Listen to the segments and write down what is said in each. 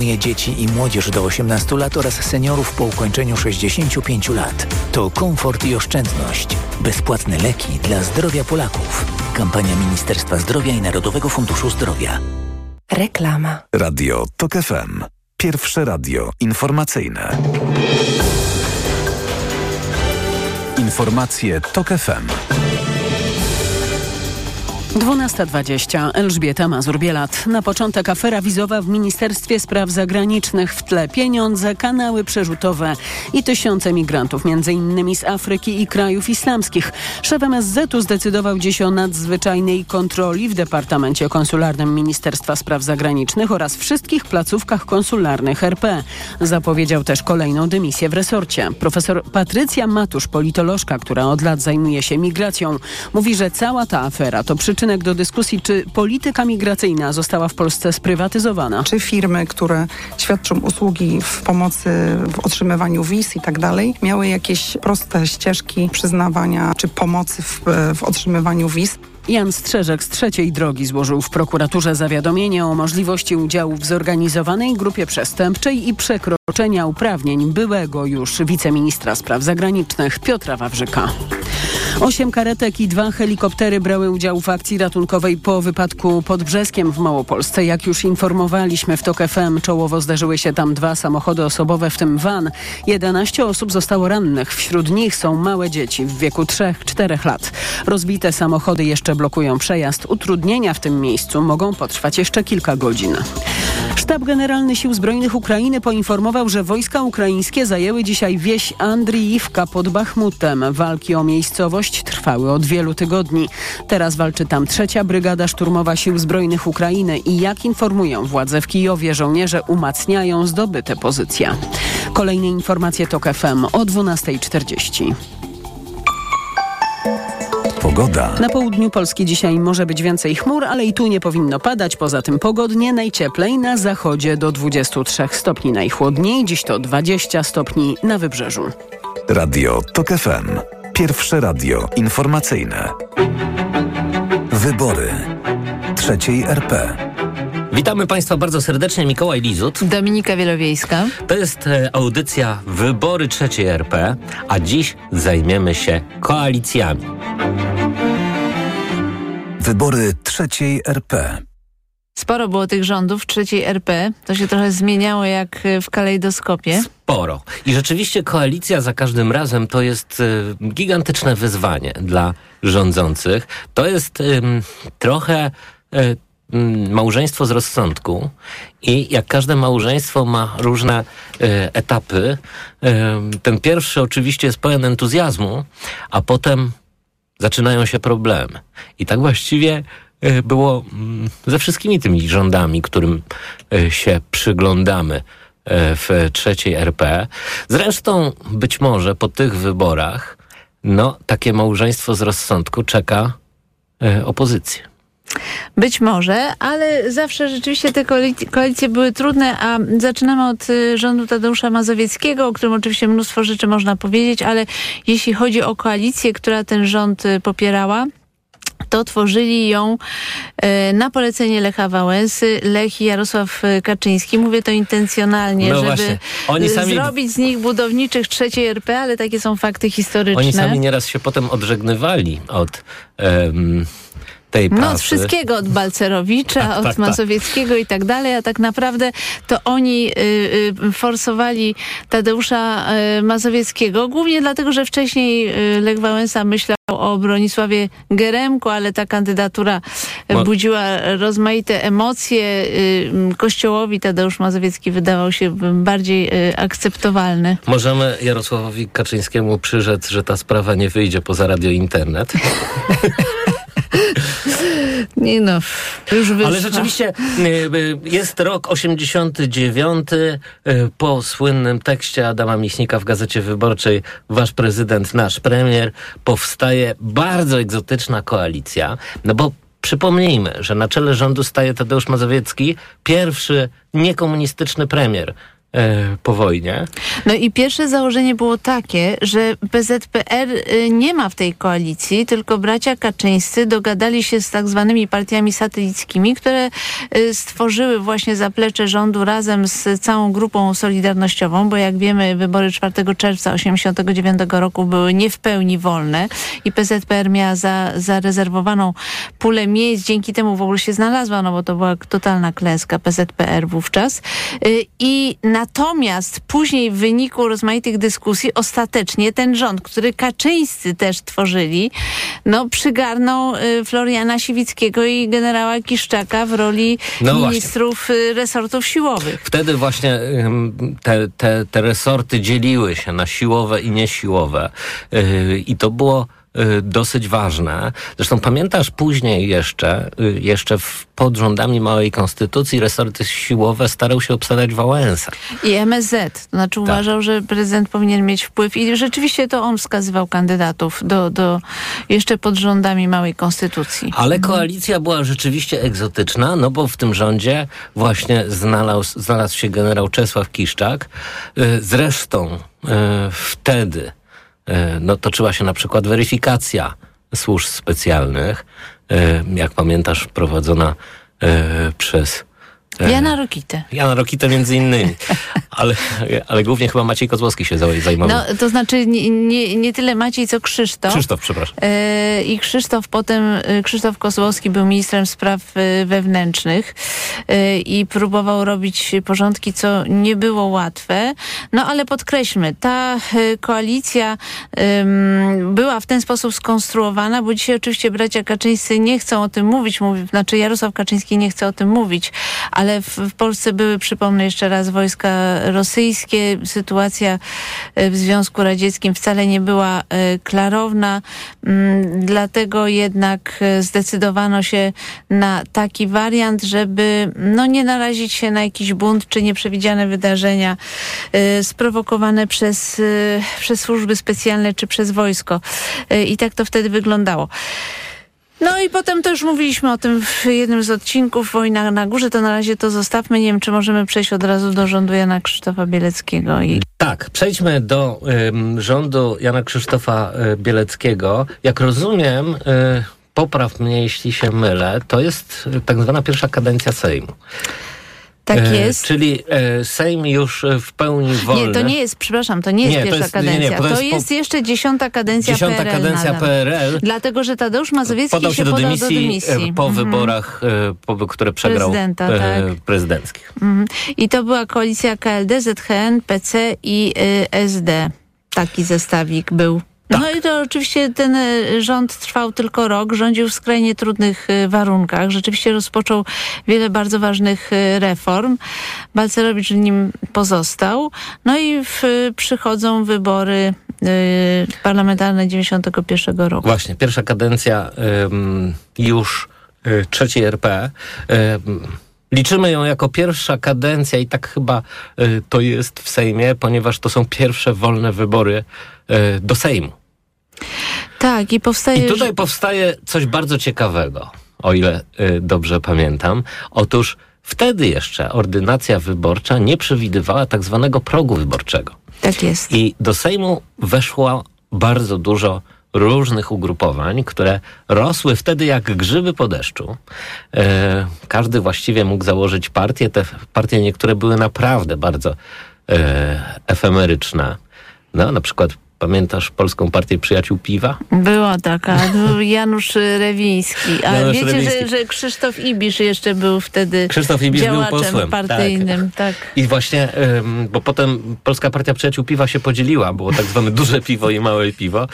dzieci i młodzież do 18 lat oraz seniorów po ukończeniu 65 lat. To komfort i oszczędność. Bezpłatne leki dla zdrowia Polaków. Kampania Ministerstwa Zdrowia i Narodowego Funduszu Zdrowia. Reklama. Radio TOK FM. Pierwsze radio informacyjne. Informacje TOK FM. 12.20. Elżbieta Mazur-Bielat. Na początek afera wizowa w Ministerstwie Spraw Zagranicznych. W tle pieniądze, kanały przerzutowe i tysiące migrantów, m.in. z Afryki i krajów islamskich. Szef MSZ-u zdecydował dziś o nadzwyczajnej kontroli w Departamencie Konsularnym Ministerstwa Spraw Zagranicznych oraz wszystkich placówkach konsularnych RP. Zapowiedział też kolejną dymisję w resorcie. Profesor Patrycja Matusz, politolożka, która od lat zajmuje się migracją, mówi, że cała ta afera to przyczyna przyczynek do dyskusji, czy polityka migracyjna została w Polsce sprywatyzowana. Czy firmy, które świadczą usługi w pomocy w otrzymywaniu wiz i tak dalej, miały jakieś proste ścieżki przyznawania czy pomocy w, w otrzymywaniu wiz. Jan Strzeżek z trzeciej drogi złożył w prokuraturze zawiadomienie o możliwości udziału w zorganizowanej grupie przestępczej i przekroczenia uprawnień byłego już wiceministra spraw zagranicznych Piotra Wawrzyka. Osiem karetek i dwa helikoptery brały udział w akcji ratunkowej po wypadku pod Brzeskiem w Małopolsce. Jak już informowaliśmy w TOK FM, czołowo zdarzyły się tam dwa samochody osobowe, w tym van. 11 osób zostało rannych. Wśród nich są małe dzieci w wieku 3-4 lat. Rozbite samochody jeszcze blokują przejazd. Utrudnienia w tym miejscu mogą potrwać jeszcze kilka godzin. Sztab Generalny Sił Zbrojnych Ukrainy poinformował, że wojska ukraińskie zajęły dzisiaj wieś Andriiwka pod Bachmutem. Walki o miejscowość trwały od wielu tygodni. Teraz walczy tam trzecia Brygada Szturmowa Sił Zbrojnych Ukrainy i jak informują władze w Kijowie, żołnierze umacniają zdobyte pozycje. Kolejne informacje TOK FM o 12.40. Pogoda. Na południu Polski dzisiaj może być więcej chmur, ale i tu nie powinno padać. Poza tym pogodnie, najcieplej na zachodzie do 23 stopni najchłodniej, dziś to 20 stopni na wybrzeżu. Radio TOK FM. Pierwsze radio informacyjne. Wybory. Trzeciej RP. Witamy Państwa bardzo serdecznie, Mikołaj Lizut. Dominika Wielowiejska. To jest e, audycja Wybory trzeciej RP, a dziś zajmiemy się koalicjami. Wybory trzeciej RP. Sporo było tych rządów trzeciej RP. To się trochę zmieniało jak w kalejdoskopie. Sporo. I rzeczywiście koalicja za każdym razem to jest y, gigantyczne wyzwanie dla rządzących. To jest y, trochę y, małżeństwo z rozsądku i jak każde małżeństwo ma różne etapy. ten pierwszy oczywiście jest pełen entuzjazmu, a potem zaczynają się problemy. I tak właściwie e, było mm, ze wszystkimi tymi rządami, którym się przyglądamy w trzeciej RP. Zresztą być może po tych wyborach no, takie małżeństwo z rozsądku czeka opozycję. Być może, ale zawsze rzeczywiście te koalicje były trudne, a zaczynamy od y, rządu Tadeusza Mazowieckiego, o którym oczywiście mnóstwo rzeczy można powiedzieć, ale jeśli chodzi o koalicję, która ten rząd y, popierała, to tworzyli ją y, na polecenie Lecha Wałęsy, Lech i Jarosław Kaczyński. Mówię to intencjonalnie, no żeby sami... zrobić z nich budowniczych trzeciej RP, ale takie są fakty historyczne. Oni sami nieraz się potem odżegnywali od... Um tej pracy. No od wszystkiego, od Balcerowicza, tak, od tak, tak. Mazowieckiego tak. i tak dalej, a tak naprawdę to oni y, y, forsowali Tadeusza y, Mazowieckiego, głównie dlatego, że wcześniej y, Lech Wałęsa myślał o Bronisławie Geremku, ale ta kandydatura Mo budziła rozmaite emocje. Y, Kościołowi Tadeusz Mazowiecki wydawał się bardziej y, akceptowalny. Możemy Jarosławowi Kaczyńskiemu przyrzec, że ta sprawa nie wyjdzie poza radio internet. Nie no, już wyszła. Ale rzeczywiście e, e, jest rok 89 e, po słynnym tekście Adama Michnika w Gazecie Wyborczej Wasz prezydent, nasz premier powstaje bardzo egzotyczna koalicja, no bo Przypomnijmy, że na czele rządu staje Tadeusz Mazowiecki, pierwszy niekomunistyczny premier po wojnie. No i pierwsze założenie było takie, że PZPR y, nie ma w tej koalicji, tylko bracia Kaczyńscy dogadali się z tak zwanymi partiami satelickimi, które y, stworzyły właśnie zaplecze rządu razem z całą grupą solidarnościową, bo jak wiemy wybory 4 czerwca 1989 roku były nie w pełni wolne i PZPR miała za, zarezerwowaną pulę miejsc, dzięki temu w ogóle się znalazła, no bo to była totalna klęska PZPR wówczas. Y, I natomiast później w wyniku rozmaitych dyskusji ostatecznie ten rząd, który Kaczyńscy też tworzyli, no przygarnął y, Floriana Siwickiego i generała Kiszczaka w roli No ministrów y, resortów siłowych. Wtedy właśnie te, te, te resorty dzieliły się na siłowe i niesiłowe. Yy, I to było dosyć ważne. Zresztą pamiętasz później jeszcze, yy, jeszcze w, pod rządami małej konstytucji resorty siłowe starał się obsadzać Wałęsa. I MSZ, to znaczy uważał, że prezydent powinien mieć wpływ i rzeczywiście to on wskazywał kandydatów do, do jeszcze pod rządami małej konstytucji. Ale koalicja była rzeczywiście egzotyczna, no bo w tym rządzie właśnie znalazł, znalazł się generał Czesław Kiszczak. Y, Zresztą y, wtedy y, no, toczyła się na przykład weryfikacja służb specjalnych, y, jak pamiętasz, prowadzona y, przez Jana Rokitę. Jana Rokitę między innymi, ale, ale głównie chyba Maciej Kozłowski się zaj- zajmował. No, to znaczy nie, nie, nie tyle Maciej, co Krzysztof. Krzysztof, przepraszam. E, I Krzysztof potem, e, Krzysztof Kozłowski był ministrem spraw e, wewnętrznych i próbował robić porządki, co nie było łatwe. No ale podkreślmy, ta koalicja była w ten sposób skonstruowana, bo dzisiaj oczywiście bracia Kaczyńscy nie chcą o tym mówić, mówi, znaczy Jarosław Kaczyński nie chce o tym mówić, ale w, w Polsce były, przypomnę jeszcze raz, wojska rosyjskie. Sytuacja e, w Związku Radzieckim wcale nie była e, klarowna, Mm, dlatego jednak e, zdecydowano się na taki wariant, żeby no, nie narazić się na jakiś bunt czy nieprzewidziane wydarzenia sprowokowane przez, przez służby specjalne czy przez wojsko. I tak to wtedy wyglądało. No i potem też mówiliśmy o tym w jednym z odcinków Wojna na górze, to na razie to zostawmy. Nie wiem, czy możemy przejść od razu do rządu Jana Krzysztofa Bieleckiego. I Tak, przejdźmy do rządu Jana Krzysztofa y, Bieleckiego. Jak rozumiem, y, popraw mnie, jeśli się mylę, to jest y, tak zwana pierwsza kadencja Sejmu. Tak E, jest. Czyli e, Sejm już e, w pełni wolny. Nie, to nie jest, przepraszam, to nie jest Nie, to pierwsza jest- nie, nie, kadencja. bo to to jest jest, po- jeszcze dziesiąta kadencja Dziesiąta PRL kadencja. PRL. Dlatego, że Tadeusz Mazowiecki Podał się do podał dymisji, do dymisji. e, po Mhm. wyborach, po, które przegrał Prezydenta, e, tak. prezydenckich. Mhm. I to była koalicja KLD, ZHN, PC i y, SD. Taki zestawik był. Tak. No i to oczywiście ten y, rząd trwał tylko rok, rządził w skrajnie trudnych y, warunkach. Rzeczywiście rozpoczął wiele bardzo ważnych y, reform. Balcerowicz nim pozostał. No i w, przychodzą wybory y, parlamentarne 91 roku. Właśnie, pierwsza kadencja ym, już y, trzeciej RP. Ym, liczymy ją jako pierwsza kadencja i tak chyba y, to jest w Sejmie, ponieważ to są pierwsze wolne wybory y, do Sejmu. Tak, i powstaje... I tutaj powstaje coś bardzo ciekawego, o ile y, dobrze pamiętam. Otóż wtedy jeszcze ordynacja wyborcza nie przewidywała tak zwanego progu wyborczego. Tak jest. I do Sejmu weszło bardzo dużo różnych ugrupowań, które rosły wtedy jak grzyby po deszczu. E, każdy właściwie mógł założyć partię. Te partie niektóre były naprawdę bardzo e, efemeryczne. No, na przykład pamiętasz Polską Partię Przyjaciół Piwa? Była taka, był Janusz Rewiński. A Janusz wiecie, Rewiński. Że, że Krzysztof Ibisz jeszcze był wtedy Krzysztof Ibisz był działaczem posłem, partyjnym. Tak. I właśnie, bo potem Polska Partia Przyjaciół Piwa się podzieliła, było tak zwane duże piwo i małe piwo.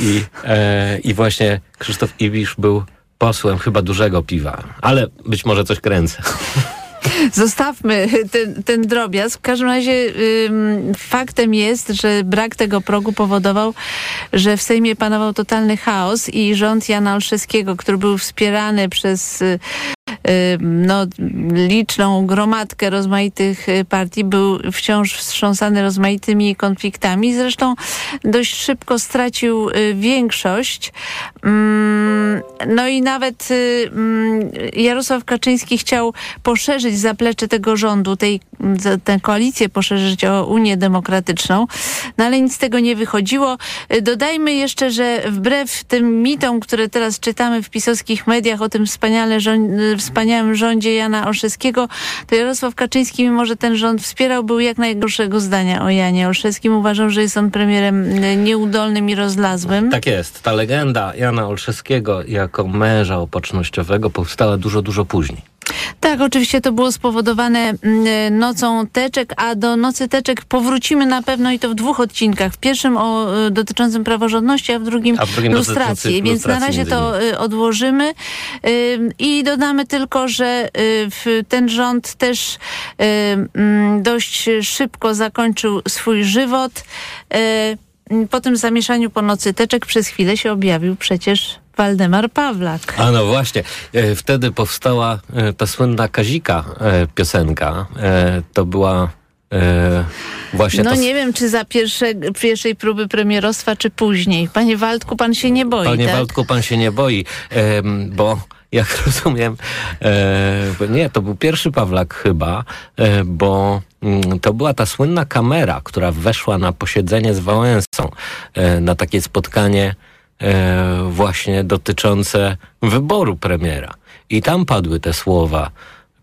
I, e, i właśnie Krzysztof Ibisz był posłem chyba dużego piwa, ale być może coś kręcę. Zostawmy ten, ten drobiazg. W każdym razie ym, faktem jest, że brak tego progu powodował, że w Sejmie panował totalny chaos i rząd Jana Olszewskiego, który był wspierany przez no, liczną gromadkę rozmaitych partii, był wciąż wstrząsany rozmaitymi konfliktami. Zresztą dość szybko stracił większość. Mm, no i nawet mm, Jarosław Kaczyński chciał poszerzyć zaplecze tego rządu, tej, tę koalicję poszerzyć o Unię Demokratyczną, no ale nic z tego nie wychodziło. Dodajmy jeszcze, że wbrew tym mitom, które teraz czytamy w pisowskich mediach o tym wspaniale rząd, wspaniałym rządzie Jana Olszewskiego, to Jarosław Kaczyński, mimo że ten rząd wspierał, był jak najgorszego zdania o Janie Olszewskim. Uważał, że jest on premierem nieudolnym i rozlazłym. Tak jest. Ta legenda Jana Olszewskiego jako męża opocznościowego powstała dużo, dużo później. Tak, oczywiście to było spowodowane mm, nocą teczek, a do nocy teczek powrócimy na pewno i to w dwóch odcinkach. W pierwszym o, y, dotyczącym praworządności, a w drugim, a w drugim lustracji. Więc na razie to y, odłożymy i dodamy tylko, że y, ten rząd też mm, dość szybko zakończył swój żywot. Po tym zamieszaniu po nocy teczek przez chwilę się objawił przecież Waldemar Pawlak. A no właśnie, e, wtedy powstała e, ta słynna Kazika e, piosenka. To była właśnie No nie wiem, czy za pierwsze, pierwszej próby premierostwa, czy później. Panie Waldku, pan się nie boi, Panie tak? Waldku, pan się nie boi, bo jak rozumiem, nie, to był pierwszy Pawlak chyba, bo mm, to była ta słynna kamera, która weszła na posiedzenie z Wałęsą, na takie spotkanie e, właśnie dotyczące wyboru premiera. I tam padły te słowa.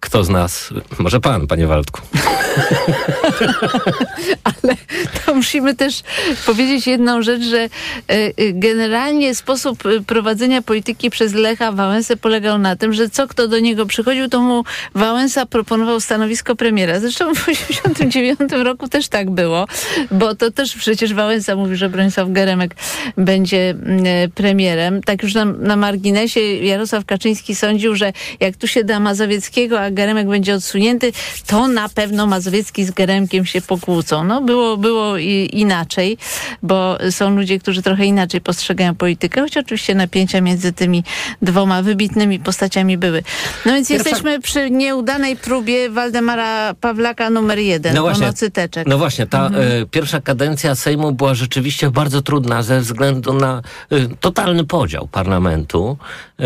Kto z nas, może pan, panie Waldku. Ale to musimy też powiedzieć jedną rzecz, że e, e, generalnie sposób e, prowadzenia polityki przez Lecha Wałęsę polegał na tym, że co kto do niego przychodził, to mu Wałęsa proponował stanowisko premiera. Zresztą w 1989 roku też tak było, bo to też przecież Wałęsa mówił, że Bronisław Geremek będzie premierem. Tak już na, na marginesie Jarosław Kaczyński sądził, że jak tu się da Mazowieckiego, a Geremek będzie odsunięty, to na pewno Mazowiecki z Geremkiem się pokłócą. No było, było inaczej, bo są ludzie, którzy trochę inaczej postrzegają politykę, choć oczywiście napięcia między tymi dwoma wybitnymi postaciami były. No więc Pierwsza... jesteśmy przy nieudanej próbie Waldemara Pawlaka numer jeden, no właśnie, nocy teczek. No właśnie, ta mhm. y, pierwsza kadencja Sejmu była rzeczywiście bardzo trudna ze względu na y, totalny podział parlamentu. Y,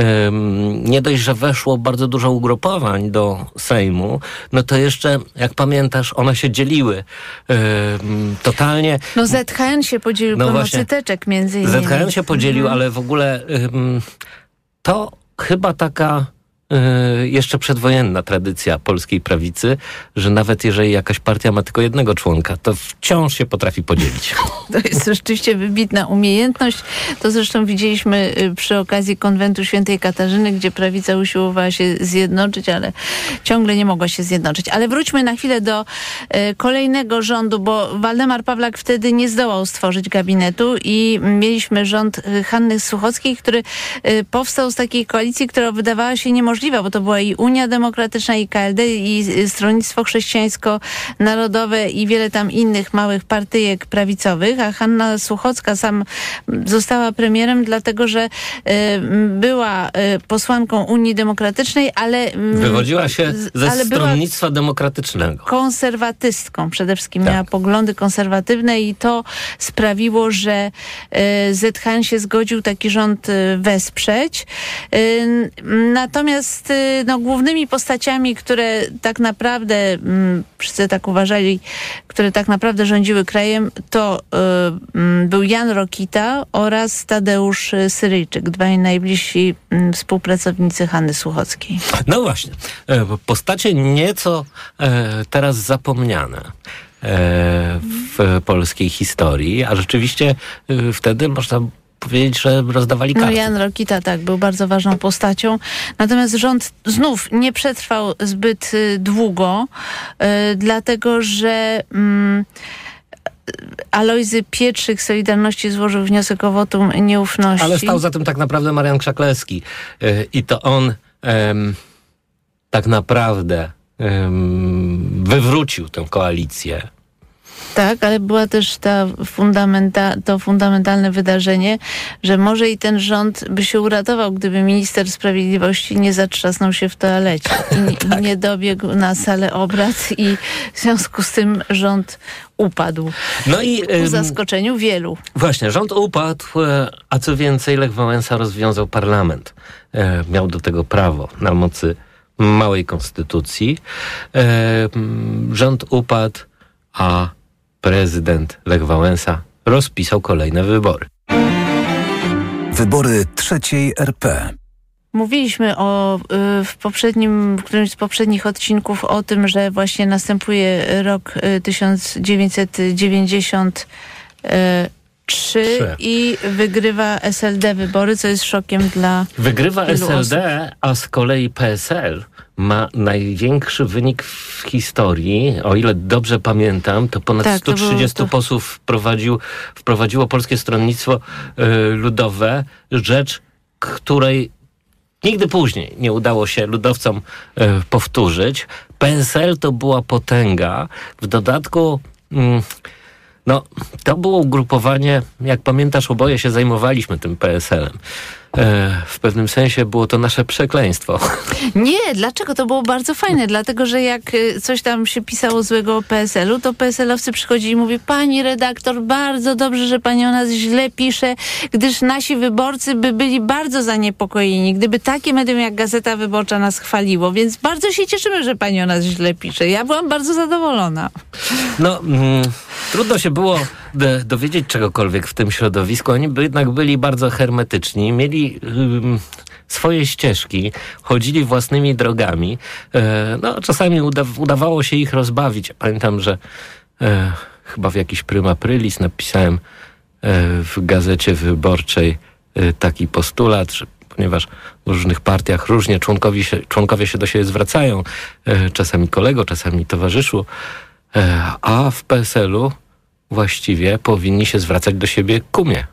nie dość, że weszło bardzo dużo ugrupowań do Sejmu, no to jeszcze, jak pamiętasz, one się dzieliły totalnie. No ZHN się podzielił no pomocy teczek między innymi. ZHN się podzielił, mhm. ale w ogóle to chyba taka jeszcze przedwojenna tradycja polskiej prawicy, że nawet jeżeli jakaś partia ma tylko jednego członka, to wciąż się potrafi podzielić. To jest rzeczywiście wybitna umiejętność. To zresztą widzieliśmy y, przy okazji konwentu świętej Katarzyny, gdzie prawica usiłowała się zjednoczyć, ale ciągle nie mogła się zjednoczyć. Ale wróćmy na chwilę do y, kolejnego rządu, bo Waldemar Pawlak wtedy nie zdołał stworzyć gabinetu i mieliśmy rząd Hanny Suchockiej, który powstał z takiej koalicji, która wydawała się niemożliwa możliwa, bo to była i Unia Demokratyczna, i KLD, i Stronnictwo Chrześcijańsko-Narodowe i wiele tam innych małych partyjek prawicowych, a Hanna Suchocka sam została premierem, dlatego że y, była y, posłanką Unii Demokratycznej, ale... Y, Wywodziła się ze Stronnictwa Demokratycznego. Konserwatystką przede wszystkim. Tak. Miała poglądy konserwatywne i to sprawiło, że y, ZHN się zgodził taki rząd wesprzeć. Natomiast Natomiast y, no, głównymi postaciami, które tak naprawdę, mm, wszyscy tak uważali, które tak naprawdę rządziły krajem, to y, mm, był Jan Rokita oraz Tadeusz Syryjczyk, dwaj najbliżsi y, współpracownicy Hanny Słuchockiej. No właśnie, e, postacie nieco e, teraz zapomniane e, w polskiej historii, a rzeczywiście wtedy można powiedzieć, że rozdawali no, karty. No Jan Rokita tak, był bardzo ważną postacią. Natomiast rząd znów nie przetrwał zbyt y, długo, y, dlatego że... Mm, Alojzy Pietrzyk Solidarności złożył wniosek o wotum nieufności. Ale stał za tym tak naprawdę Marian Krzaklewski. Y, I to on tak naprawdę wywrócił tę koalicję Tak, ale była też ta fundamenta, to fundamentalne wydarzenie, że może i ten rząd by się uratował, gdyby minister sprawiedliwości nie zatrzasnął się w toalecie i nie, Tak. nie dobiegł na salę obrad i w związku z tym rząd upadł. No i Ku zaskoczeniu wielu. Właśnie, rząd upadł, e, a co więcej, Lech Wałęsa rozwiązał parlament. E, Miał do tego prawo na mocy małej konstytucji. E, Rząd upadł, a prezydent Lech Wałęsa rozpisał kolejne wybory. Wybory trzeciej RP. Mówiliśmy o, y, w poprzednim, w którymś z poprzednich odcinków o tym, że właśnie następuje rok y, 1990 3 i wygrywa SLD wybory, co jest szokiem dla. Wygrywa SLD, osób. a z kolei PSL ma największy wynik w historii. O ile dobrze pamiętam, to ponad tak, 130 to było, to... posłów wprowadził, wprowadziło Polskie Stronnictwo y, Ludowe, rzecz, której nigdy później nie udało się ludowcom y, powtórzyć. PSL to była potęga. W dodatku. Y, no, to było ugrupowanie, jak pamiętasz, oboje się zajmowaliśmy tym PSL-em. E, w pewnym sensie było to nasze przekleństwo. Nie, dlaczego? To było bardzo fajne, dlatego że jak y, coś tam się pisało złego o PSL-u, to PSL-owcy przychodzili i mówi, pani redaktor, bardzo dobrze, że pani o nas źle pisze, gdyż nasi wyborcy by byli bardzo zaniepokojeni, gdyby takie medium jak Gazeta Wyborcza nas chwaliło, więc bardzo się cieszymy, że pani o nas źle pisze. Ja byłam bardzo zadowolona. No, mm, trudno się było dowiedzieć czegokolwiek w tym środowisku. Oni by jednak byli bardzo hermetyczni, mieli ym, swoje ścieżki, chodzili własnymi drogami. E, no, czasami uda- udawało się ich rozbawić. Pamiętam, że e, chyba w jakiś prym aprilis napisałem e, w gazecie wyborczej e, taki postulat, że ponieważ w różnych partiach różnie członkowie się, członkowie się do siebie zwracają, e, czasami kolego, czasami towarzyszu, e, a w PSL-u właściwie powinni się zwracać do siebie kumie.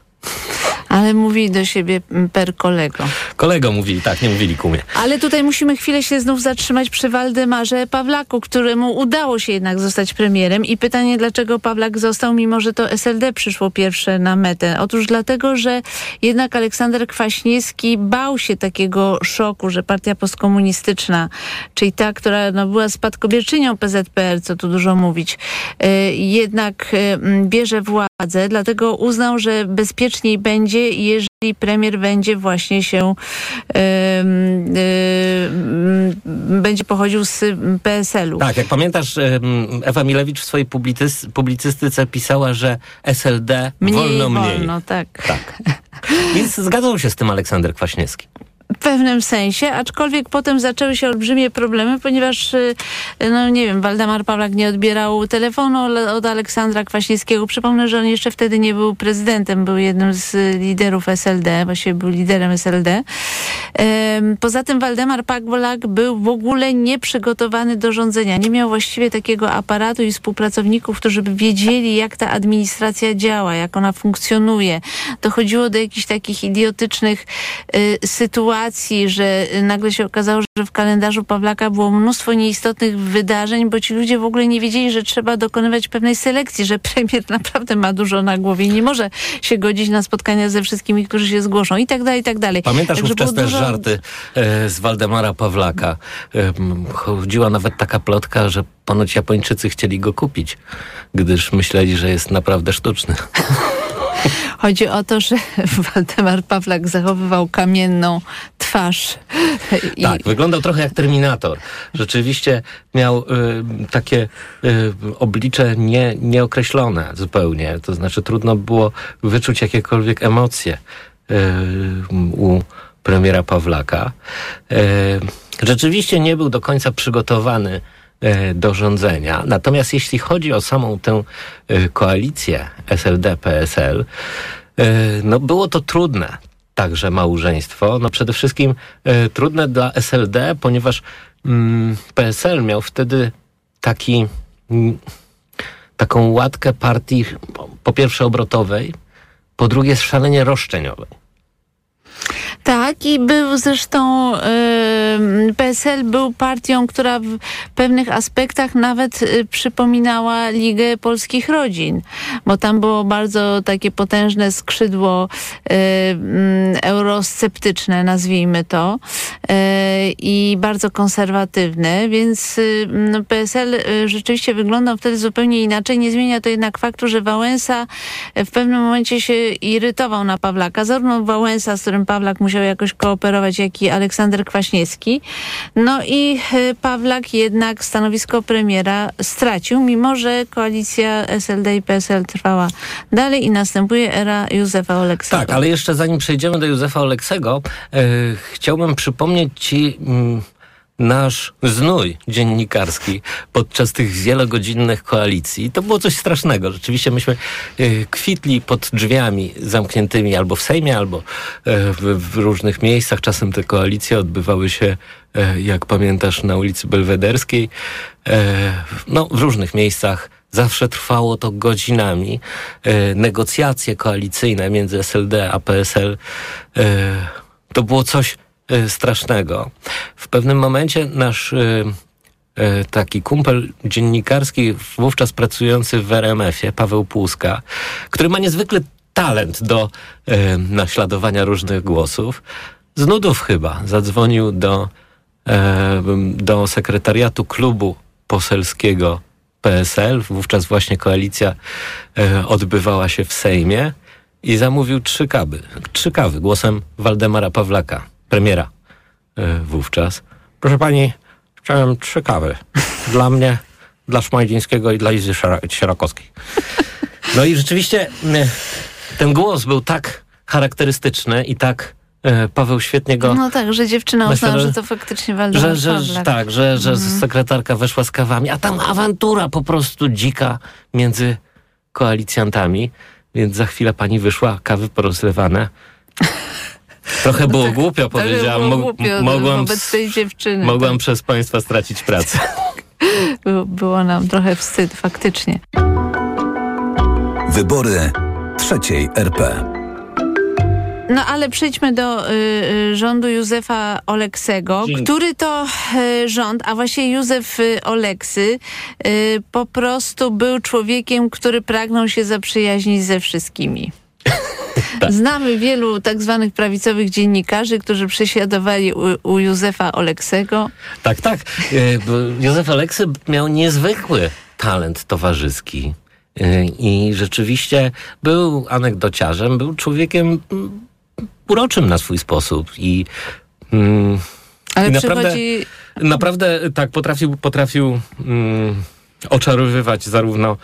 Ale mówi do siebie mm, per kolego. Kolego mówili, tak, nie mówili kumie. Ale tutaj musimy chwilę się znów zatrzymać przy Waldemarze Pawlaku, któremu udało się jednak zostać premierem. I pytanie, dlaczego Pawlak został, mimo że to SLD przyszło pierwsze na metę? Otóż dlatego, że jednak Aleksander Kwaśniewski bał się takiego szoku, że partia postkomunistyczna, czyli ta, która no, była spadkobierczynią PZPR, co tu dużo mówić, e, jednak e, bierze władzę, dlatego uznał, że bezpieczniej będzie, jeżeli premier będzie właśnie się em, em, będzie pochodził z PSL-u. Tak, jak pamiętasz, Ewa Milewicz w swojej publicys- publicystyce pisała, że SLD Mniej wolno mniej. wolno, tak. Tak. Więc zgadzał się z tym Aleksander Kwaśniewski. Pewnym sensie, aczkolwiek potem zaczęły się olbrzymie problemy, ponieważ, y, no nie wiem, Waldemar Pawlak nie odbierał telefonu le- od Aleksandra Kwaśniewskiego. Przypomnę, że on jeszcze wtedy nie był prezydentem, był jednym z liderów SLD, właściwie był liderem SLD. Poza tym Waldemar Pawlak był w ogóle nieprzygotowany do rządzenia. Nie miał właściwie takiego aparatu i współpracowników, którzy by wiedzieli, jak ta administracja działa, jak ona funkcjonuje. Dochodziło do jakichś takich idiotycznych y, sytuacji, że nagle się okazało, że w kalendarzu Pawlaka było mnóstwo nieistotnych wydarzeń, bo ci ludzie w ogóle nie wiedzieli, że trzeba dokonywać pewnej selekcji, że premier naprawdę ma dużo na głowie i nie może się godzić na spotkania ze wszystkimi, którzy się zgłoszą i tak dalej, i tak dalej. Pamiętasz Także ówczesne dużo- żarty e, z Waldemara Pawlaka? E, chodziła nawet taka plotka, że ponoć Japończycy chcieli go kupić, gdyż myśleli, że jest naprawdę sztuczny. Chodzi o to, że Waldemar Pawlak zachowywał kamienną twarz. I Tak, wyglądał trochę jak Terminator. Rzeczywiście miał y, takie y, oblicze nie, nieokreślone zupełnie. To znaczy trudno było wyczuć jakiekolwiek emocje y, u premiera Pawlaka. Y, rzeczywiście nie był do końca przygotowany do rządzenia. Natomiast jeśli chodzi o samą tę y, koalicję SLD-PSL, y, no było to trudne także małżeństwo. No przede wszystkim e, trudne dla SLD, ponieważ mm, PSL miał wtedy taki, mm, taką łatkę partii po, pierwsze obrotowej, po drugie, szalenie roszczeniowej. Tak, i był zresztą e, em, PSL był partią, która w pewnych aspektach nawet y, przypominała Ligę Polskich Rodzin, bo tam było bardzo takie potężne skrzydło y, mm, eurosceptyczne, nazwijmy to, y, i bardzo konserwatywne, więc y, no, PSL rzeczywiście wyglądał wtedy zupełnie inaczej. Nie zmienia to jednak faktu, że Wałęsa w pewnym momencie się irytował na Pawlaka. Zarówno Wałęsa, z którym Pawlak musiał jakoś kooperować, jak i Aleksander Kwaśniewski. No i y, Pawlak jednak stanowisko premiera stracił, mimo że koalicja SLD i PSL trwała dalej i następuje era Józefa Oleksego. Tak, ale jeszcze zanim przejdziemy do Józefa Oleksego, e, chciałbym przypomnieć Ci mm, nasz znój dziennikarski podczas tych wielogodzinnych koalicji. To było coś strasznego. Rzeczywiście myśmy e, kwitli pod drzwiami zamkniętymi albo w Sejmie, albo e, w, różnych miejscach. Czasem te koalicje odbywały się, e, jak pamiętasz, na ulicy Belwederskiej. No, w różnych miejscach. Zawsze trwało to godzinami. Negocjacje koalicyjne między SLD a PSL to było coś strasznego. W pewnym momencie nasz e, e, taki kumpel dziennikarski, wówczas pracujący w RMF-ie, Paweł Płuska, który ma niezwykły talent do e, naśladowania różnych głosów, z nudów chyba zadzwonił do, e, do sekretariatu klubu poselskiego PSL, wówczas właśnie koalicja e, odbywała się w Sejmie i zamówił trzy kawy, trzy kawy głosem Waldemara Pawlaka, premiera e, wówczas. Proszę pani, chciałem trzy kawy. Dla mnie, dla Szmajdzińskiego i dla Izy Sierakowskiej. No i rzeczywiście ten głos był tak charakterystyczny i tak e, Paweł świetnie go No tak, że dziewczyna uznała, że- to faktycznie Waldemar że, że, że, tak, że, że sekretarka weszła z kawami, a tam awantura po prostu dzika między koalicjantami, więc za chwilę pani wyszła, kawy porozlewane. Trochę było głupio, Trochę powiedziałam. było głupio mogłam, wobec tej dziewczyny. mogłam tak. przez państwa stracić pracę. Było, nam trochę wstyd, faktycznie. Wybory trzeciej RP. No ale przejdźmy do y, y, rządu Józefa Oleksego, Dzięki. który to y, rząd, a właśnie Józef y, Oleksy y, po prostu był człowiekiem, który pragnął się zaprzyjaźnić ze wszystkimi. Tak. Znamy wielu tak zwanych prawicowych dziennikarzy, którzy prześladowali u, u Józefa Oleksego. Tak, tak. E, Józef Aleksy miał niezwykły talent towarzyski. E, I rzeczywiście był anegdociarzem, był człowiekiem mm, uroczym na swój sposób. I, mm, Ale I naprawdę- przychodzi... Naprawdę tak, potrafił, potrafił mm, oczarowywać zarówno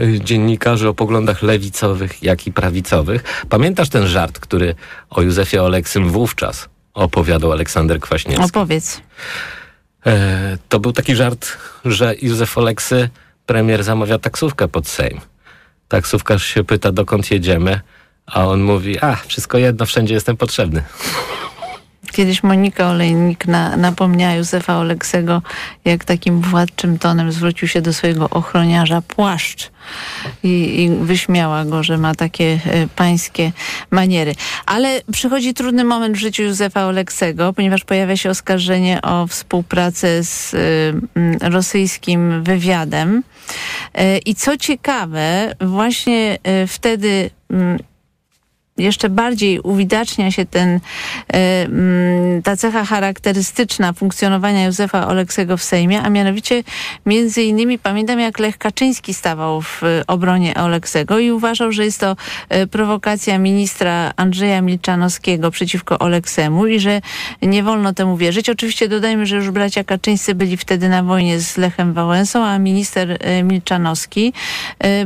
y, dziennikarzy o poglądach lewicowych, jak i prawicowych. Pamiętasz ten żart, który o Józefie Oleksym wówczas opowiadał Aleksander Kwaśniewski? Opowiedz. E, to był taki żart, że Józef Oleksy, premier zamawia taksówkę pod Sejm. Taksówkarz się pyta, dokąd jedziemy, a on mówi, a, wszystko jedno, wszędzie jestem potrzebny. Kiedyś Monika Olejnik na, napomniała Józefa Oleksego, jak takim władczym tonem zwrócił się do swojego ochroniarza płaszcz i, i wyśmiała go, że ma takie e, pańskie maniery. Ale przychodzi trudny moment w życiu Józefa Oleksego, ponieważ pojawia się oskarżenie o współpracę z e, rosyjskim wywiadem. E, I co ciekawe, właśnie wtedy m, jeszcze bardziej uwidacznia się ten, e, mm, ta cecha charakterystyczna funkcjonowania Józefa Oleksego w Sejmie, a mianowicie między innymi pamiętam jak Lech Kaczyński stawał w e, obronie Oleksego i uważał, że jest to e, prowokacja ministra Andrzeja Milczanowskiego przeciwko Oleksemu i że nie wolno temu wierzyć. Oczywiście dodajmy, że już bracia Kaczyńscy byli wtedy na wojnie z Lechem Wałęsą, a minister Milczanowski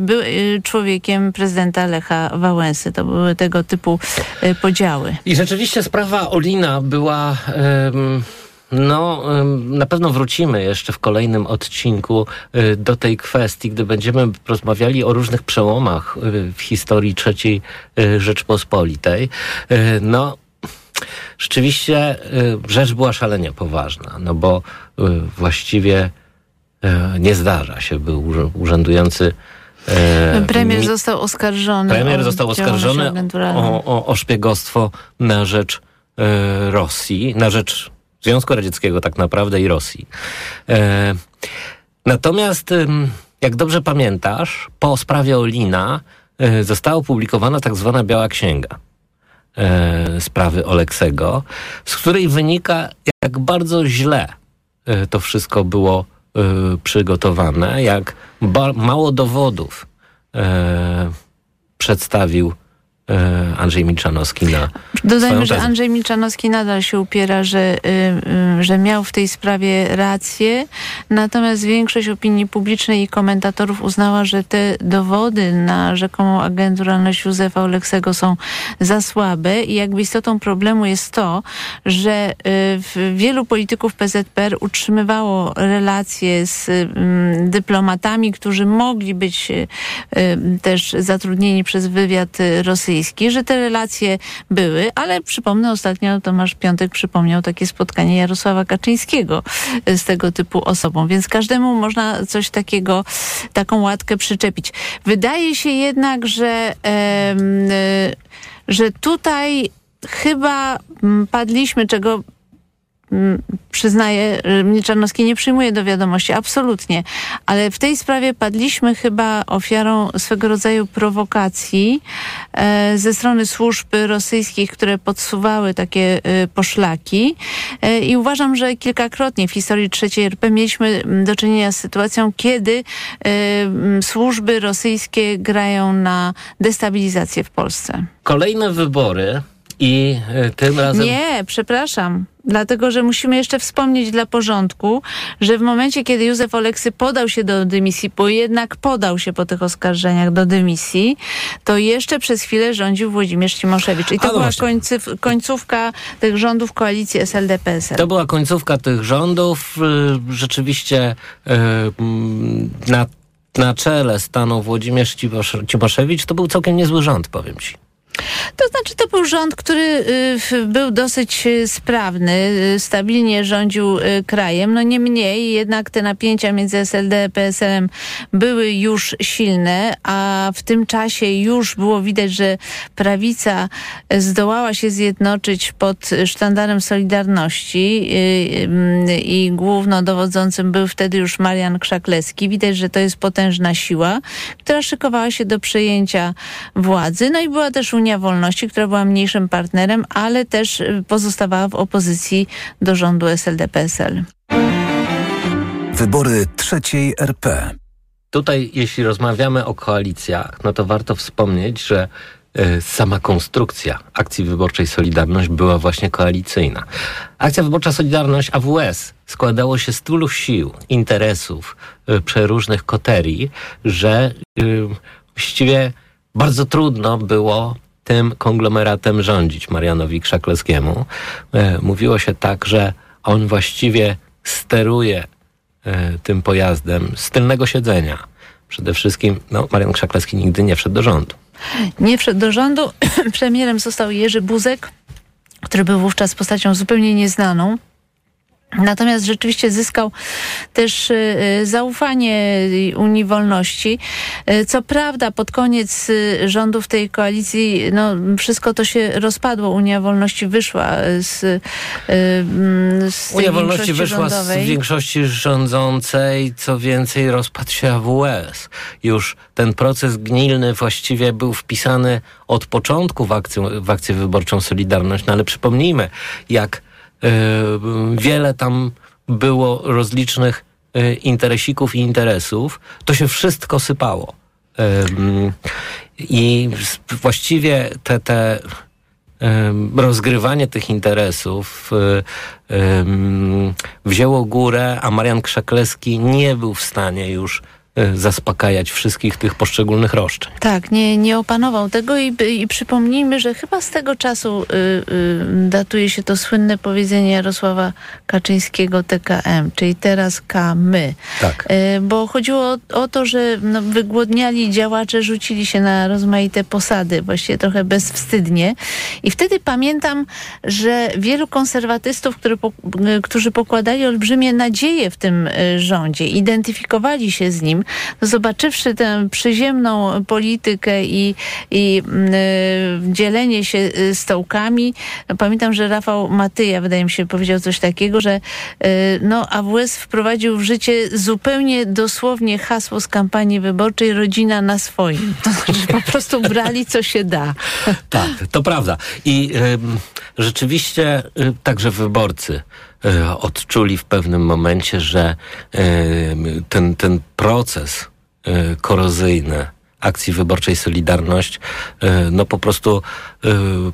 był człowiekiem prezydenta Lecha Wałęsy. To były tego typu e, podziały. I rzeczywiście sprawa Olina była. em, no, na pewno wrócimy jeszcze w kolejnym odcinku y, do tej kwestii, gdy będziemy rozmawiali o różnych przełomach y, w historii III Rzeczpospolitej. No, rzeczywiście rzecz była szalenie poważna, no bo właściwie nie zdarza się, by urzędujący. E, Premier mi- został oskarżony. Premier o został oskarżony o, o, o szpiegostwo na rzecz e, Rosji, na rzecz Związku Radzieckiego tak naprawdę i Rosji. E, natomiast, jak dobrze pamiętasz, po sprawie Olina e, została opublikowana tak zwana Biała Księga e, sprawy Oleksego, z której wynika, jak bardzo źle e, to wszystko było przygotowane, jak mało dowodów e, przedstawił Andrzej Milczanowski na Dodajmy, że Andrzej Milczanowski nadal się upiera, że, y, y, że miał w tej sprawie rację, natomiast większość opinii publicznej i komentatorów uznała, że te dowody na rzekomą agenturalność Józefa Oleksego są za słabe i jakby istotą problemu jest to, że y, wielu polityków PZPR utrzymywało relacje z dyplomatami, którzy mogli być też zatrudnieni przez wywiad rosyjski że te relacje były, ale przypomnę, ostatnio Tomasz Piątek przypomniał takie spotkanie Jarosława Kaczyńskiego z tego typu osobą, więc każdemu można coś takiego, taką łatkę przyczepić. Wydaje się jednak, że, e, że tutaj chyba padliśmy, czego Przyznaję, Milczanowski nie przyjmuje do wiadomości, absolutnie. Ale w tej sprawie padliśmy chyba ofiarą swego rodzaju prowokacji e, ze strony służb rosyjskich, które podsuwały takie e, poszlaki. E, I uważam, że kilkakrotnie w historii III RP mieliśmy do czynienia z sytuacją, kiedy służby rosyjskie grają na destabilizację w Polsce. Kolejne wybory i tym razem... Nie, przepraszam. Dlatego, że musimy jeszcze wspomnieć dla porządku, że w momencie, kiedy Józef Oleksy podał się do dymisji, bo jednak podał się po tych oskarżeniach do dymisji, to jeszcze przez chwilę rządził Włodzimierz Cimoszewicz. I to no była końców, końcówka tych rządów koalicji SLD-PSL. To była końcówka tych rządów. Y, rzeczywiście y, na, na czele stanął Włodzimierz Cimoszewicz. To był całkiem niezły rząd, powiem ci. To znaczy, to był rząd, który y, był dosyć y, sprawny, y, stabilnie rządził krajem. No niemniej jednak te napięcia między SLD a PSL-em były już silne, a w tym czasie już było widać, że prawica zdołała się zjednoczyć pod sztandarem Solidarności i głównodowodzącym był wtedy już Marian Krzaklewski. Widać, że to jest potężna siła, która szykowała się do przejęcia władzy. No i była też Unia Wolności, która była mniejszym partnerem, ale też y, pozostawała w opozycji do rządu SLD-PSL. Wybory trzeciej RP. Tutaj, jeśli rozmawiamy o koalicjach, no to warto wspomnieć, że y, sama konstrukcja akcji wyborczej Solidarność była właśnie koalicyjna. Akcja wyborcza Solidarność AWS składało się z tylu sił, interesów, y, przeróżnych koterii, że właściwie bardzo trudno było tym konglomeratem rządzić Marianowi Krzaklewskiemu. E, mówiło się tak, że on właściwie steruje e, tym pojazdem z tylnego siedzenia. Przede wszystkim no, Marian Krzaklewski nigdy nie wszedł do rządu. Nie wszedł do rządu. Premierem został Jerzy Buzek, który był wówczas postacią zupełnie nieznaną. Natomiast rzeczywiście zyskał też y, y, zaufanie Unii Wolności. Y, co prawda pod koniec rządów tej koalicji no, wszystko to się rozpadło. Unia Wolności wyszła z, mm, z Unia Wolności wyszła rządowej. z większości rządzącej. Co więcej rozpadł się AWS. Już ten proces gnilny właściwie był wpisany od początku w akcję, w akcję wyborczą Solidarność. No ale przypomnijmy, jak wiele tam było rozlicznych e, interesików i interesów, to się wszystko sypało. E, I właściwie te, te rozgrywanie tych interesów wzięło górę, a Marian Krzaklewski nie był w stanie już E, zaspokajać wszystkich tych poszczególnych roszczeń. Tak, nie, nie opanował tego i, i przypomnijmy, że chyba z tego czasu y, y, datuje się to słynne powiedzenie Jarosława Kaczyńskiego TKM, czyli teraz K, my. Tak. Y, bo chodziło o, o to, że no, wygłodniali działacze rzucili się na rozmaite posady, właściwie trochę bezwstydnie. I wtedy pamiętam, że wielu konserwatystów, który, po, którzy pokładali olbrzymie nadzieje w tym rządzie, identyfikowali się z nim, zobaczywszy tę przyziemną politykę i, i y, dzielenie się y, stołkami, pamiętam, że Rafał Matyja, wydaje mi się, powiedział coś takiego, że y, no, AWS wprowadził w życie zupełnie dosłownie hasło z kampanii wyborczej rodzina na swoim. To znaczy po prostu brali, co się da. Tak, to prawda. I y, rzeczywiście także wyborcy odczuli w pewnym momencie, że y, ten, ten proces y, korozyjny akcji wyborczej Solidarność no po prostu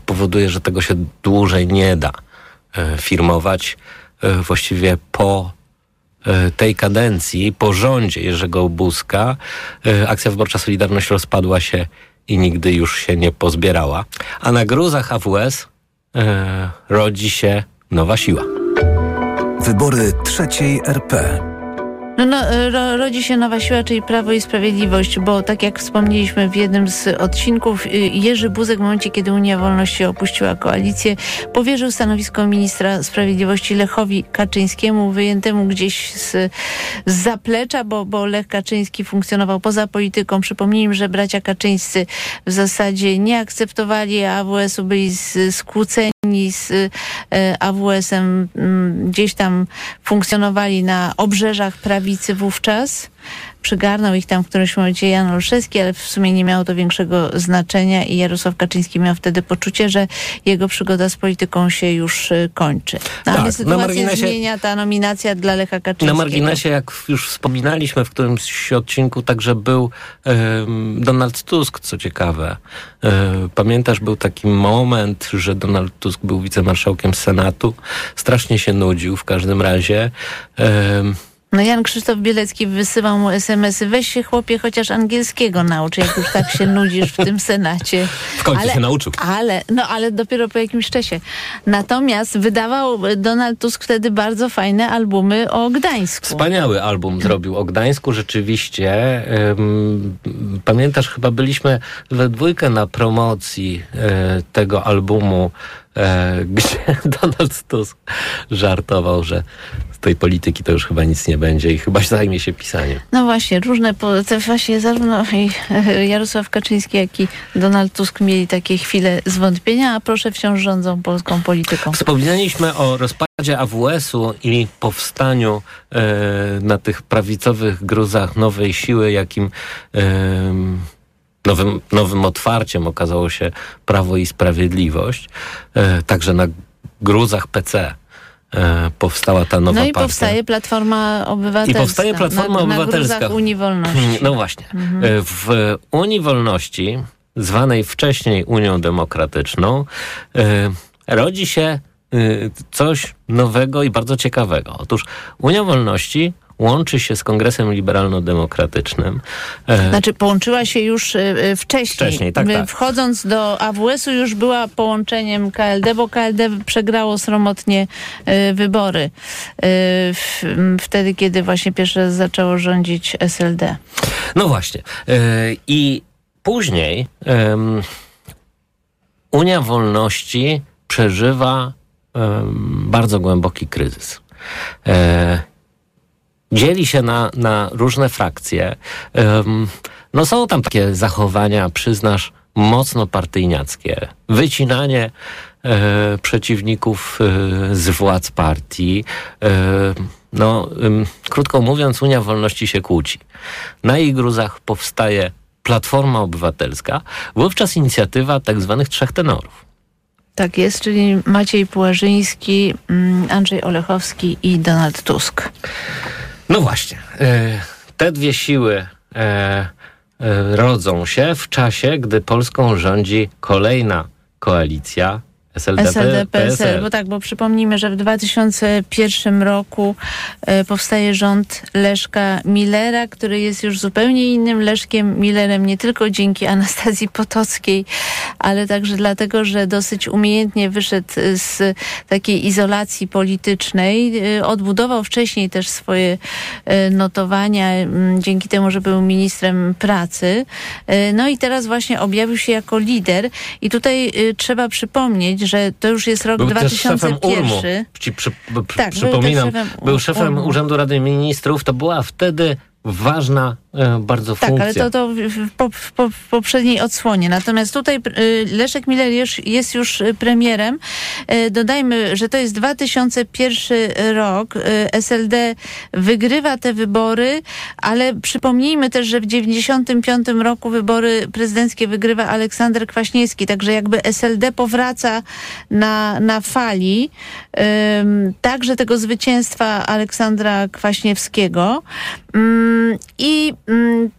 powoduje, że tego się dłużej nie da firmować. Właściwie po tej kadencji, po rządzie Jerzego Buzka, akcja wyborcza Solidarność rozpadła się i nigdy już się nie pozbierała. A na gruzach AWS e, rodzi się nowa siła. Wybory trzeciej RP. No, no, ro, rodzi się nowa siła, czyli Prawo i Sprawiedliwość, bo tak jak wspomnieliśmy w jednym z odcinków, y, Jerzy Buzek w momencie, kiedy Unia Wolności opuściła koalicję, powierzył stanowisko ministra sprawiedliwości Lechowi Kaczyńskiemu, wyjętemu gdzieś z, z zaplecza, bo, bo Lech Kaczyński funkcjonował poza polityką. Przypomnijmy, że bracia Kaczyńscy w zasadzie nie akceptowali AWS-u, byli skłóceni z e, AWS-em, m, gdzieś tam funkcjonowali na obrzeżach prawicy wówczas. Przygarnął ich tam w którymś momencie Jan Olszewski, ale w sumie nie miało to większego znaczenia i Jarosław Kaczyński miał wtedy poczucie, że jego przygoda z polityką się już y, kończy. No, Tak, ale na sytuację zmienia ta nominacja dla Lecha Na Kaczyńskiego. marginesie, jak już wspominaliśmy w którymś odcinku, także był em, Donald Tusk, co ciekawe. E, pamiętasz, był taki moment, że Donald Tusk był wicemarszałkiem Senatu. Strasznie się nudził w każdym razie. Em, No Jan Krzysztof Bielecki wysyłał mu SMS-y. Weź się chłopie chociaż angielskiego naucz, jak już tak się nudzisz w tym Senacie. W końcu się nauczył. Ale, no ale dopiero po jakimś czasie. Natomiast wydawał Donald Tusk wtedy bardzo fajne albumy o Gdańsku. Wspaniały album zrobił o Gdańsku, rzeczywiście. Ym, pamiętasz, chyba byliśmy we dwójkę na promocji e, tego albumu, e, gdzie Donald Tusk żartował, że z tej polityki to już chyba nic nie będzie i chyba zajmie się pisaniem. No właśnie, różne, te właśnie zarówno e, Jarosław Kaczyński, jak i Donald Tusk mieli takie chwile zwątpienia, a proszę wciąż rządzą polską polityką. Wspominaliśmy o rozpadzie AWS-u i powstaniu e, na tych prawicowych gruzach nowej siły, jakim em, nowym, nowym otwarciem okazało się Prawo i Sprawiedliwość. E, także na gruzach PC e, powstała ta nowa No i partia. powstaje Platforma Obywatelska. I powstaje Platforma na, Obywatelska. Na Unii Wolności. No właśnie. Mhm. E, W Unii Wolności, zwanej wcześniej Unią Demokratyczną, rodzi się coś nowego i bardzo ciekawego. Otóż Unia Wolności łączy się z Kongresem Liberalno-Demokratycznym. E, Znaczy połączyła się już y, y, wcześniej. Wcześniej, tak, tak. Wchodząc do AWS-u już była połączeniem KLD, bo KLD przegrało sromotnie wybory. Wtedy, kiedy właśnie pierwszy raz zaczęło rządzić SLD. No właśnie. E, I później em, Unia Wolności przeżywa em, bardzo głęboki kryzys. E, dzieli się na, na różne frakcje. Em, no są tam takie zachowania, przyznasz, mocno partyjniackie. Wycinanie e, przeciwników e, z władz partii. E, no, krótko mówiąc, Unia Wolności się kłóci. Na jej gruzach powstaje Platforma Obywatelska, wówczas inicjatywa tak zwanych trzech tenorów. Tak jest, czyli Maciej Pułażyński, mm, Andrzej Olechowski i Donald Tusk. No właśnie. e, Te dwie siły e, e, rodzą się w czasie, gdy Polską rządzi kolejna koalicja SLD, SLD, PSL, PSL. bo tak, bo przypomnijmy, że w 2001 roku e, powstaje rząd Leszka Millera, który jest już zupełnie innym Leszkiem Millerem, nie tylko dzięki Anastazji Potockiej, ale także dlatego, że dosyć umiejętnie wyszedł z takiej izolacji politycznej, e, odbudował wcześniej też swoje e, notowania m, dzięki temu, że był ministrem pracy. No i teraz właśnie objawił się jako lider i tutaj trzeba przypomnieć, że to już jest rok Był też szefem 2001. URMU. Ci przy, b- Tak, był przypominam, też szefem był szefem. Urzędu Rady Ministrów. To była wtedy ważna e, bardzo Tak, funkcja. ale to, to w, po- po- w poprzedniej odsłonie. Natomiast tutaj y, Leszek Miller już, jest już y, premierem. Y, Dodajmy, że to jest 2001 rok. Y, SLD wygrywa te wybory, ale przypomnijmy też, że w 95 roku wybory prezydenckie wygrywa Aleksander Kwaśniewski, także jakby SLD powraca na, na fali także tego zwycięstwa Aleksandra Kwaśniewskiego. Ym, I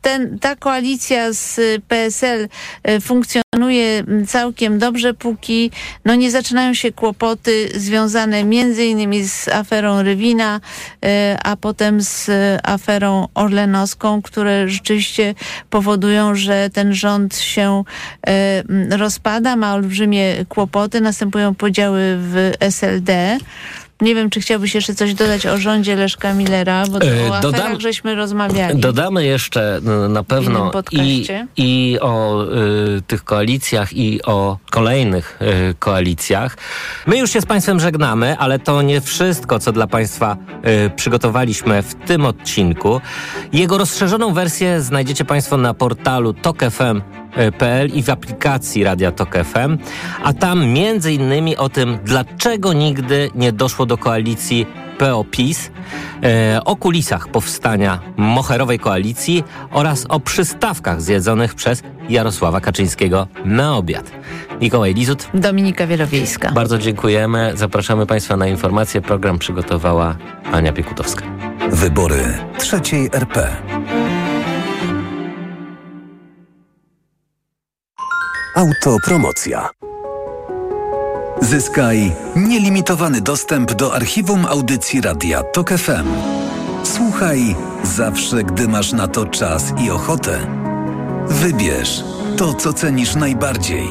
ten, ta koalicja z PSL y, funkcjonuje mm, całkiem dobrze, póki no, nie zaczynają się kłopoty związane między innymi z aferą Rywina, y, a potem z aferą orlenowską, które rzeczywiście powodują, że ten rząd się y, mm, rozpada, ma olbrzymie kłopoty, następują podziały w SLD. Nie wiem, czy chciałbyś jeszcze coś dodać o rządzie Leszka Millera, bo E, o dodam- aferach żeśmy rozmawiali. Dodamy jeszcze n- na pewno i, i o y, tych koalicjach, i o kolejnych y, koalicjach. My już się z Państwem żegnamy, ale to nie wszystko, co dla Państwa y, przygotowaliśmy w tym odcinku. Jego rozszerzoną wersję znajdziecie Państwo na portalu tokefm.pl i w aplikacji Radia Tok FM, a tam między innymi o tym, dlaczego nigdy nie doszło do koalicji PO-PiS, e, o kulisach powstania Moherowej Koalicji oraz o przystawkach zjedzonych przez Jarosława Kaczyńskiego na obiad. Mikołaj Lizut, Dominika Wielowiejska. bardzo dziękujemy. Zapraszamy Państwa na informacje. Program przygotowała Ania Piekutowska. Wybory trzeciej RP. Autopromocja. Zyskaj nielimitowany dostęp do archiwum audycji Radia Tok FM. Słuchaj zawsze, gdy masz na to czas i ochotę. Wybierz to, co cenisz najbardziej